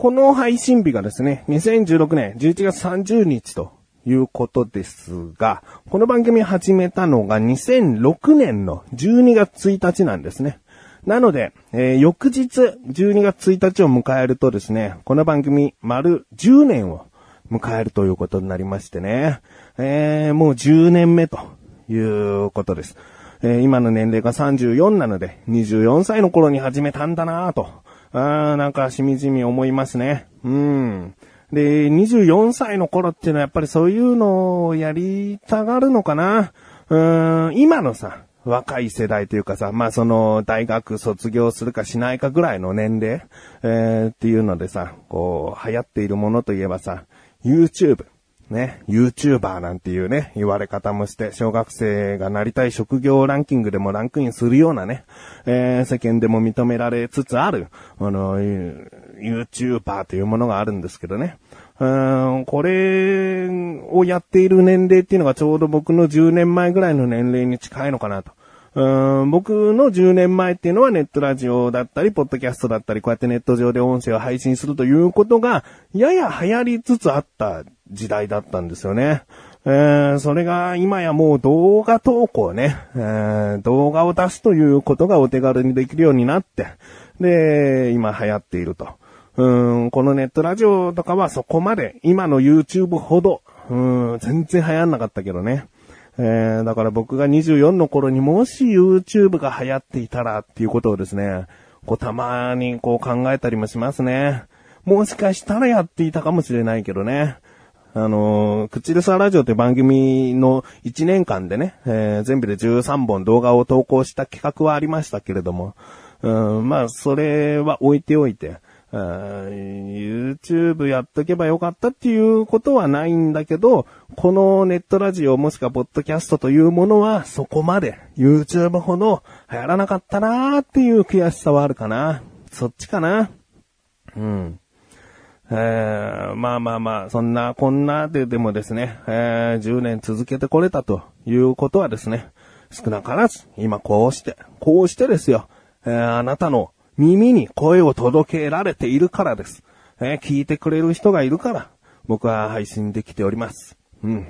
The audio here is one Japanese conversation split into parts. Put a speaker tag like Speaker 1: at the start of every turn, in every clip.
Speaker 1: この配信日がですね、2016年11月30日ということですが、この番組始めたのが2006年の12月1日なんですね。なので、えー、翌日12月1日を迎えるとですね、この番組丸10年を迎えるということになりましてね、えー、もう10年目ということです。えー、今の年齢が34なので、24歳の頃に始めたんだなぁと。あなんかしみじみ思いますね。うん。で、24歳の頃っていうのはやっぱりそういうのをやりたがるのかな。うーん、今のさ、若い世代というかさ、まあその大学卒業するかしないかぐらいの年齢、えー、っていうのでさ、こう流行っているものといえばさ、YouTube。ね、YouTuber なんていうね、言われ方もして、小学生がなりたい職業ランキングでもランクインするようなね、えー、世間でも認められつつある、あの、YouTuber というものがあるんですけどね。うん、これをやっている年齢っていうのがちょうど僕の10年前ぐらいの年齢に近いのかなと。うん僕の10年前っていうのはネットラジオだったり、ポッドキャストだったり、こうやってネット上で音声を配信するということが、やや流行りつつあった時代だったんですよね。えー、それが今やもう動画投稿ね、えー、動画を出すということがお手軽にできるようになって、で、今流行っていると。うん、このネットラジオとかはそこまで、今の YouTube ほど、うん、全然流行んなかったけどね。えー、だから僕が24の頃にもし YouTube が流行っていたらっていうことをですね、こうたまにこう考えたりもしますね。もしかしたらやっていたかもしれないけどね。あのー、口でさラジオという番組の1年間でね、えー、全部で13本動画を投稿した企画はありましたけれども、うん、まあ、それは置いておいて、YouTube やっとけばよかったっていうことはないんだけど、このネットラジオもしくはポッドキャストというものはそこまで YouTube ほど流行らなかったなーっていう悔しさはあるかな。そっちかな。うん。えー、まあまあまあ、そんなこんなででもですね、えー、10年続けてこれたということはですね、少なからず、今こうして、こうしてですよ、えー、あなたの耳に声を届けられているからです。えー、聞いてくれる人がいるから、僕は配信できております。うん。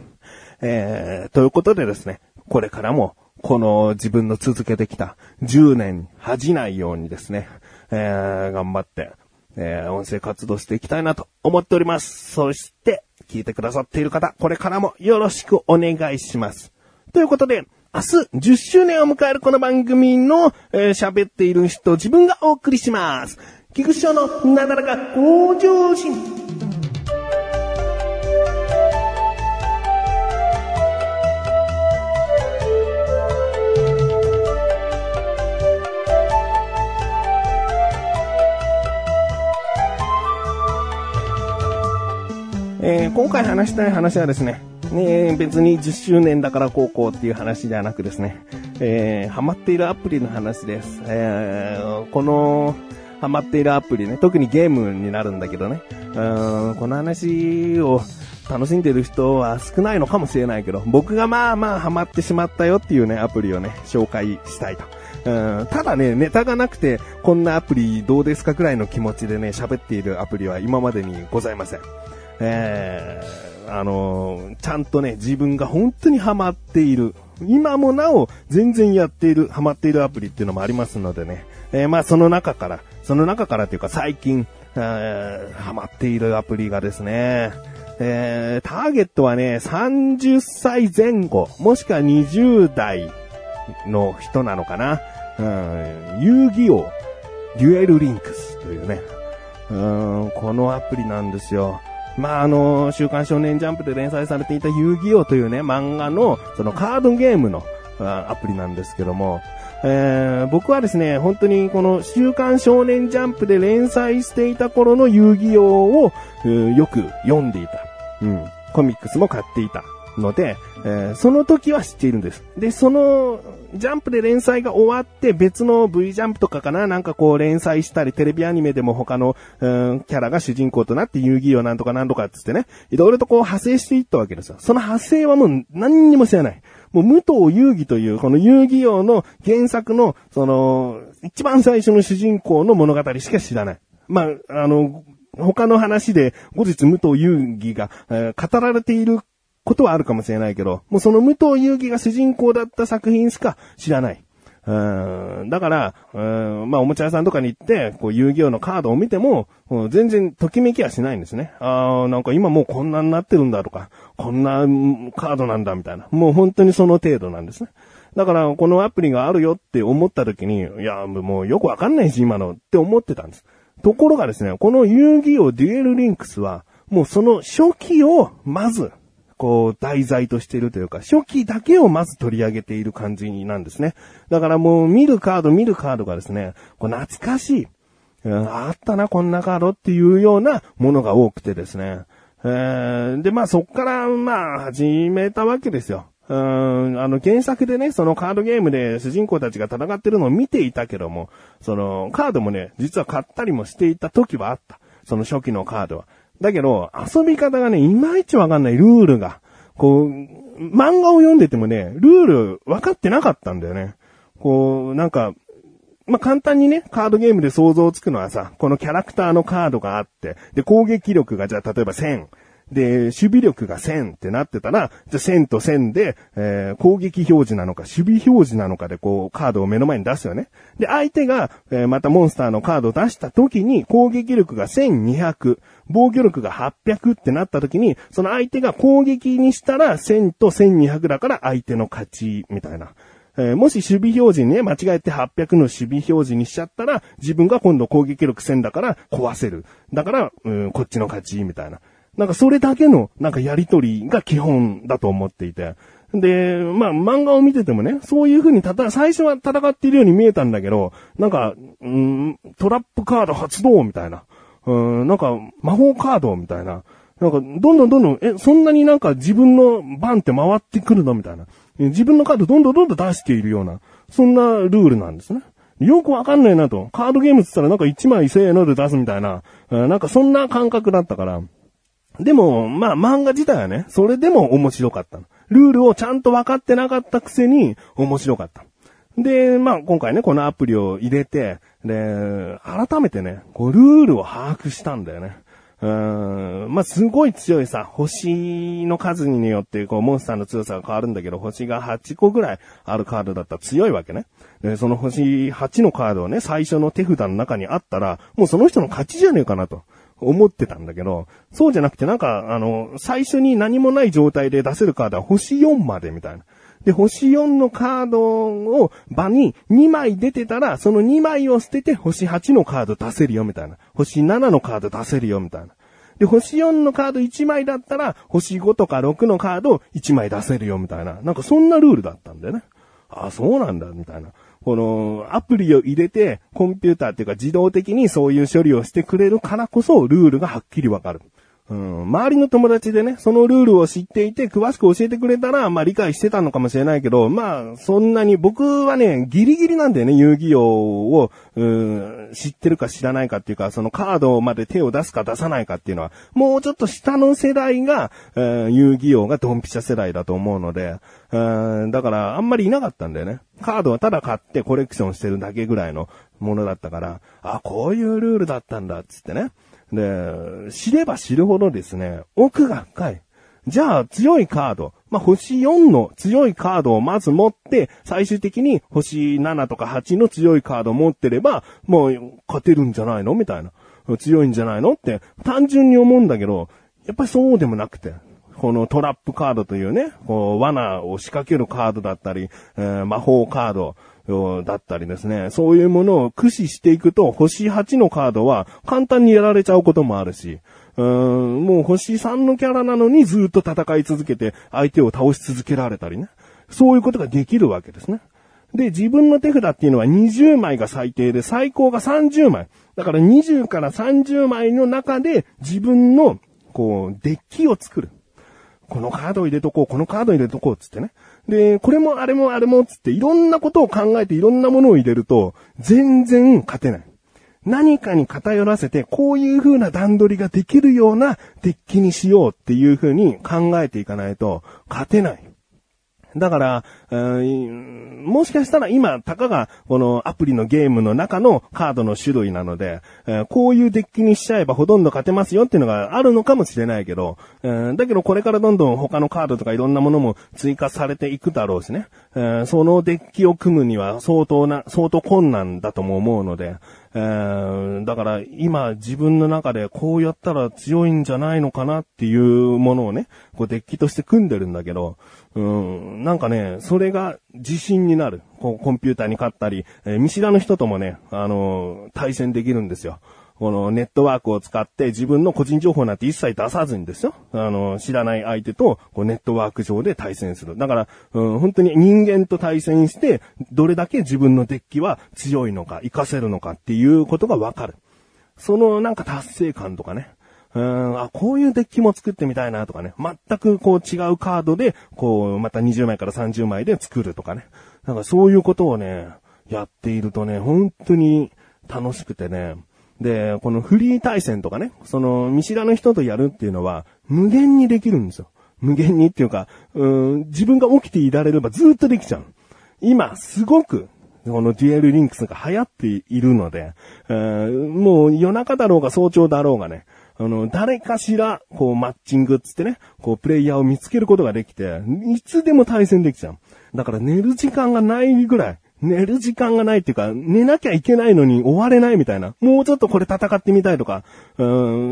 Speaker 1: えー、ということでですね、これからも、この自分の続けてきた10年恥じないようにですね、えー、頑張って、えー、音声活動していきたいなと思っております。そして、聞いてくださっている方、これからもよろしくお願いします。ということで、明日10周年を迎えるこの番組のえー、喋っている人、自分がお送りします。菊池翔のなだらか向上心。回話したい話はですね、ね別に10周年だから高校っていう話ではなくですね、えー、ハマっているアプリの話です。えー、この、ハマっているアプリね、特にゲームになるんだけどね、うんこの話を楽しんでる人は少ないのかもしれないけど、僕がまあまあハマってしまったよっていうね、アプリをね、紹介したいと。うん、ただね、ネタがなくて、こんなアプリどうですかくらいの気持ちでね、喋っているアプリは今までにございません。えーあのちゃんとね、自分が本当にハマっている。今もなお、全然やっている、ハマっているアプリっていうのもありますのでね。えー、まあ、その中から、その中からというか最近、えー、ハマっているアプリがですね、えー、ターゲットはね、30歳前後、もしくは20代の人なのかな。うん、遊戯王、デュエルリンクスというね、うん、このアプリなんですよ。まあ、あの、週刊少年ジャンプで連載されていた遊戯王というね、漫画の、そのカードゲームのアプリなんですけども、えー、僕はですね、本当にこの週刊少年ジャンプで連載していた頃の遊戯王を、よく読んでいた。うん。コミックスも買っていた。ので、えー、その時は知っているんです。で、その、ジャンプで連載が終わって別の V ジャンプとかかななんかこう連載したり、テレビアニメでも他の、うん、キャラが主人公となって遊戯王なんとかなんとかっつってね、いろいろとこう派生していったわけですよ。その派生はもう何にも知らない。もう武藤遊戯というこの遊戯王の原作の、その、一番最初の主人公の物語しか知らない。まあ、あの、他の話で後日武藤遊戯が、えー、語られていることはあるかもしれないけど、もうその武藤遊戯が主人公だった作品しか知らない。うん、だから、うん、まあ、おもちゃ屋さんとかに行って、こう、遊戯王のカードを見ても、全然ときめきはしないんですね。ああ、なんか今もうこんなになってるんだとか、こんなカードなんだみたいな。もう本当にその程度なんですね。だから、このアプリがあるよって思った時に、いや、もうよくわかんないし、今のって思ってたんです。ところがですね、この遊戯王デュエルリンクスは、もうその初期を、まず、こう、題材としているというか、初期だけをまず取り上げている感じなんですね。だからもう見るカード見るカードがですね、こう懐かしい、うん。あったな、こんなカードっていうようなものが多くてですね。えー、で、まあそっから、まあ始めたわけですよ。うん、あの原作でね、そのカードゲームで主人公たちが戦ってるのを見ていたけども、そのカードもね、実は買ったりもしていた時はあった。その初期のカードは。だけど、遊び方がね、いまいちわかんないルールが。こう、漫画を読んでてもね、ルールわかってなかったんだよね。こう、なんか、まあ、簡単にね、カードゲームで想像つくのはさ、このキャラクターのカードがあって、で、攻撃力がじゃあ例えば1000。で、守備力が1000ってなってたら、じゃ1000と1000で、えー、攻撃表示なのか、守備表示なのかでこう、カードを目の前に出すよね。で、相手が、えー、またモンスターのカードを出した時に、攻撃力が1200、防御力が800ってなった時に、その相手が攻撃にしたら1000と1200だから相手の勝ち、みたいな。えー、もし守備表示にね、間違えて800の守備表示にしちゃったら、自分が今度攻撃力1000だから壊せる。だから、うん、こっちの勝ち、みたいな。なんかそれだけの、なんかやりとりが基本だと思っていて。で、まあ漫画を見ててもね、そういう風にたた、最初は戦っているように見えたんだけど、なんか、うん、トラップカード発動みたいな。うん、なんか魔法カードみたいな。なんか、どんどんどんどん、え、そんなになんか自分の番って回ってくるのみたいな。自分のカードどんどんどんどん出しているような、そんなルールなんですね。よくわかんないなと。カードゲームって言ったらなんか1枚せーので出すみたいな、なんかそんな感覚だったから。でも、まあ漫画自体はね、それでも面白かったの。ルールをちゃんと分かってなかったくせに面白かった。で、まあ今回ね、このアプリを入れて、で、改めてね、こうルールを把握したんだよね。うーん、まあ、すごい強いさ、星の数によって、こう、モンスターの強さが変わるんだけど、星が8個ぐらいあるカードだったら強いわけね。で、その星8のカードをね、最初の手札の中にあったら、もうその人の勝ちじゃねえかなと。思ってたんだけど、そうじゃなくてなんか、あの、最初に何もない状態で出せるカードは星4までみたいな。で、星4のカードを場に2枚出てたら、その2枚を捨てて星8のカード出せるよみたいな。星7のカード出せるよみたいな。で、星4のカード1枚だったら、星5とか6のカード1枚出せるよみたいな。なんかそんなルールだったんだよね。ああ、そうなんだ、みたいな。この、アプリを入れて、コンピューターっていうか自動的にそういう処理をしてくれるからこそ、ルールがはっきりわかる。うん、周りの友達でね、そのルールを知っていて、詳しく教えてくれたら、まあ理解してたのかもしれないけど、まあ、そんなに、僕はね、ギリギリなんだよね、遊戯王を、うん、知ってるか知らないかっていうか、そのカードまで手を出すか出さないかっていうのは、もうちょっと下の世代が、うん、遊戯王がドンピシャ世代だと思うので、うん、だからあんまりいなかったんだよね。カードはただ買ってコレクションしてるだけぐらいのものだったから、あ、こういうルールだったんだ、つってね。で、知れば知るほどですね、奥が深い。じゃあ、強いカード。まあ、星4の強いカードをまず持って、最終的に星7とか8の強いカードを持ってれば、もう勝てるんじゃないのみたいな。強いんじゃないのって単純に思うんだけど、やっぱりそうでもなくて。このトラップカードというね、こう罠を仕掛けるカードだったり、えー、魔法カード、だったりですね、そういうものを駆使していくと、星8のカードは簡単にやられちゃうこともあるし、うーん、もう星3のキャラなのにずっと戦い続けて相手を倒し続けられたりね。そういうことができるわけですね。で、自分の手札っていうのは20枚が最低で最高が30枚。だから20から30枚の中で自分の、こう、デッキを作る。このカード入れとこう、このカード入れとこう、つってね。で、これもあれもあれも、つっていろんなことを考えていろんなものを入れると、全然勝てない。何かに偏らせて、こういう風な段取りができるようなデッキにしようっていう風に考えていかないと、勝てない。だから、もしかしたら今、たかがこのアプリのゲームの中のカードの種類なので、こういうデッキにしちゃえばほとんど勝てますよっていうのがあるのかもしれないけど、だけどこれからどんどん他のカードとかいろんなものも追加されていくだろうしね、そのデッキを組むには相当な、相当困難だとも思うので、えーだから今自分の中でこうやったら強いんじゃないのかなっていうものをね、こうデッキとして組んでるんだけど、うん、なんかね、それが自信になる。こうコンピューターに勝ったり、えー見知らぬ人ともね、あのー対戦できるんですよ。このネットワークを使って自分の個人情報なんて一切出さずにですよ。あの、知らない相手とこうネットワーク上で対戦する。だから、うん、本当に人間と対戦して、どれだけ自分のデッキは強いのか、活かせるのかっていうことがわかる。そのなんか達成感とかね。うん、あ、こういうデッキも作ってみたいなとかね。全くこう違うカードで、こう、また20枚から30枚で作るとかね。なんかそういうことをね、やっているとね、本当に楽しくてね。で、このフリー対戦とかね、その見知らぬ人とやるっていうのは、無限にできるんですよ。無限にっていうか、うん、自分が起きていられればずっとできちゃう。今、すごく、このデュエルリンクスが流行っているので、えーもう夜中だろうが早朝だろうがね、あの、誰かしら、こう、マッチングっつってね、こう、プレイヤーを見つけることができて、いつでも対戦できちゃう。だから寝る時間がないぐらい、寝る時間がないっていうか、寝なきゃいけないのに終われないみたいな。もうちょっとこれ戦ってみたいとか、う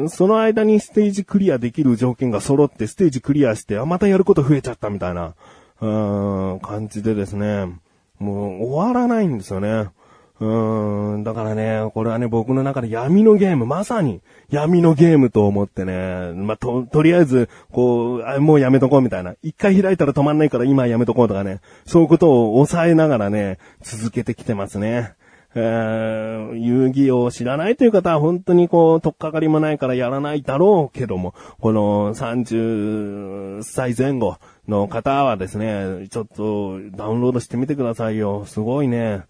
Speaker 1: ん、その間にステージクリアできる条件が揃ってステージクリアして、あ、またやること増えちゃったみたいな、うん、感じでですね、もう終わらないんですよね。うーん、だからね、これはね、僕の中で闇のゲーム、まさに闇のゲームと思ってね、まあ、と、とりあえず、こう、もうやめとこうみたいな。一回開いたら止まんないから今やめとこうとかね、そういうことを抑えながらね、続けてきてますね。えー、遊戯を知らないという方は本当にこう、とっかかりもないからやらないだろうけども、この30歳前後の方はですね、ちょっとダウンロードしてみてくださいよ。すごいね。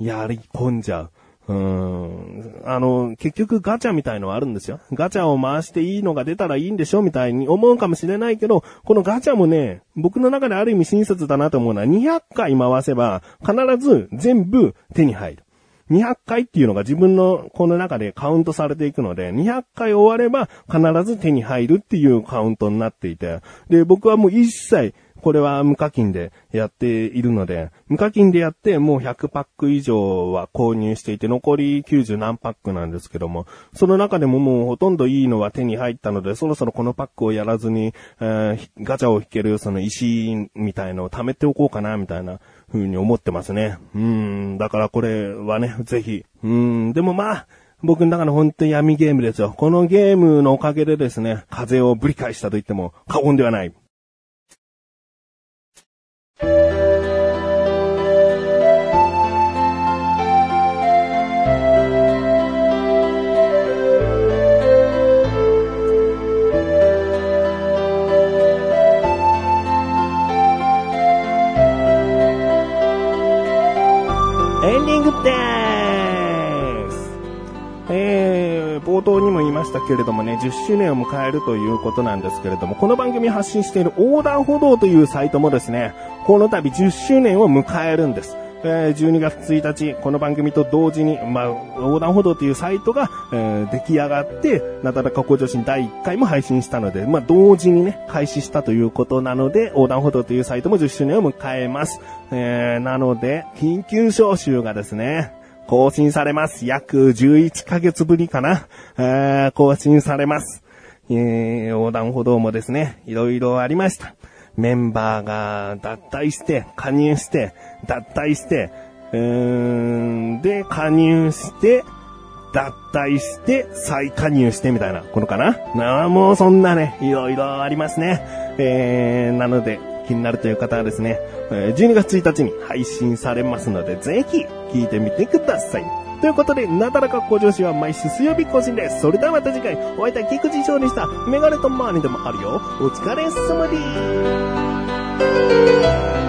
Speaker 1: やり込んじゃう。うん。あの、結局ガチャみたいのはあるんですよ。ガチャを回していいのが出たらいいんでしょみたいに思うかもしれないけど、このガチャもね、僕の中である意味親切だなと思うのは200回回せば必ず全部手に入る。200回っていうのが自分のこの中でカウントされていくので、200回終われば必ず手に入るっていうカウントになっていて、で、僕はもう一切、これは無課金でやっているので、無課金でやってもう100パック以上は購入していて、残り90何パックなんですけども、その中でももうほとんどいいのは手に入ったので、そろそろこのパックをやらずに、えーガチャを引けるその石みたいのを貯めておこうかな、みたいな風に思ってますね。うん、だからこれはね、ぜひ。うん、でもまあ、僕の中の本当に闇ゲームですよ。このゲームのおかげでですね、風をぶり返したと言っても過言ではない。エンデ冒頭にも言いましたけれどもね、10周年を迎えるということなんですけれども、この番組発信している横断歩道というサイトもですね、この度10周年を迎えるんです。え12月1日、この番組と同時に、まあ、横断歩道というサイトが、え出来上がって、なだらか向上心第1回も配信したので、まあ、同時にね、開始したということなので、横断歩道というサイトも10周年を迎えます。えーなので、緊急招集がですね、更新されます。約11ヶ月ぶりかな。え更新されます。えー横断歩道もですね、いろいろありました。メンバーが脱退して、加入して、脱退して、うーん、で、加入して、脱退して、再加入してみたいなことかな。なあ、もうそんなね、いろいろありますね。えー、なので、気になるという方はですね、12月1日に配信されますので、ぜひ聞いてみてください。ということで、なだらか向上心は毎週水曜日更新です。それではまた次回、お会いいたい菊池翔でした。メガネと周りでもあるよ。お疲れ様です。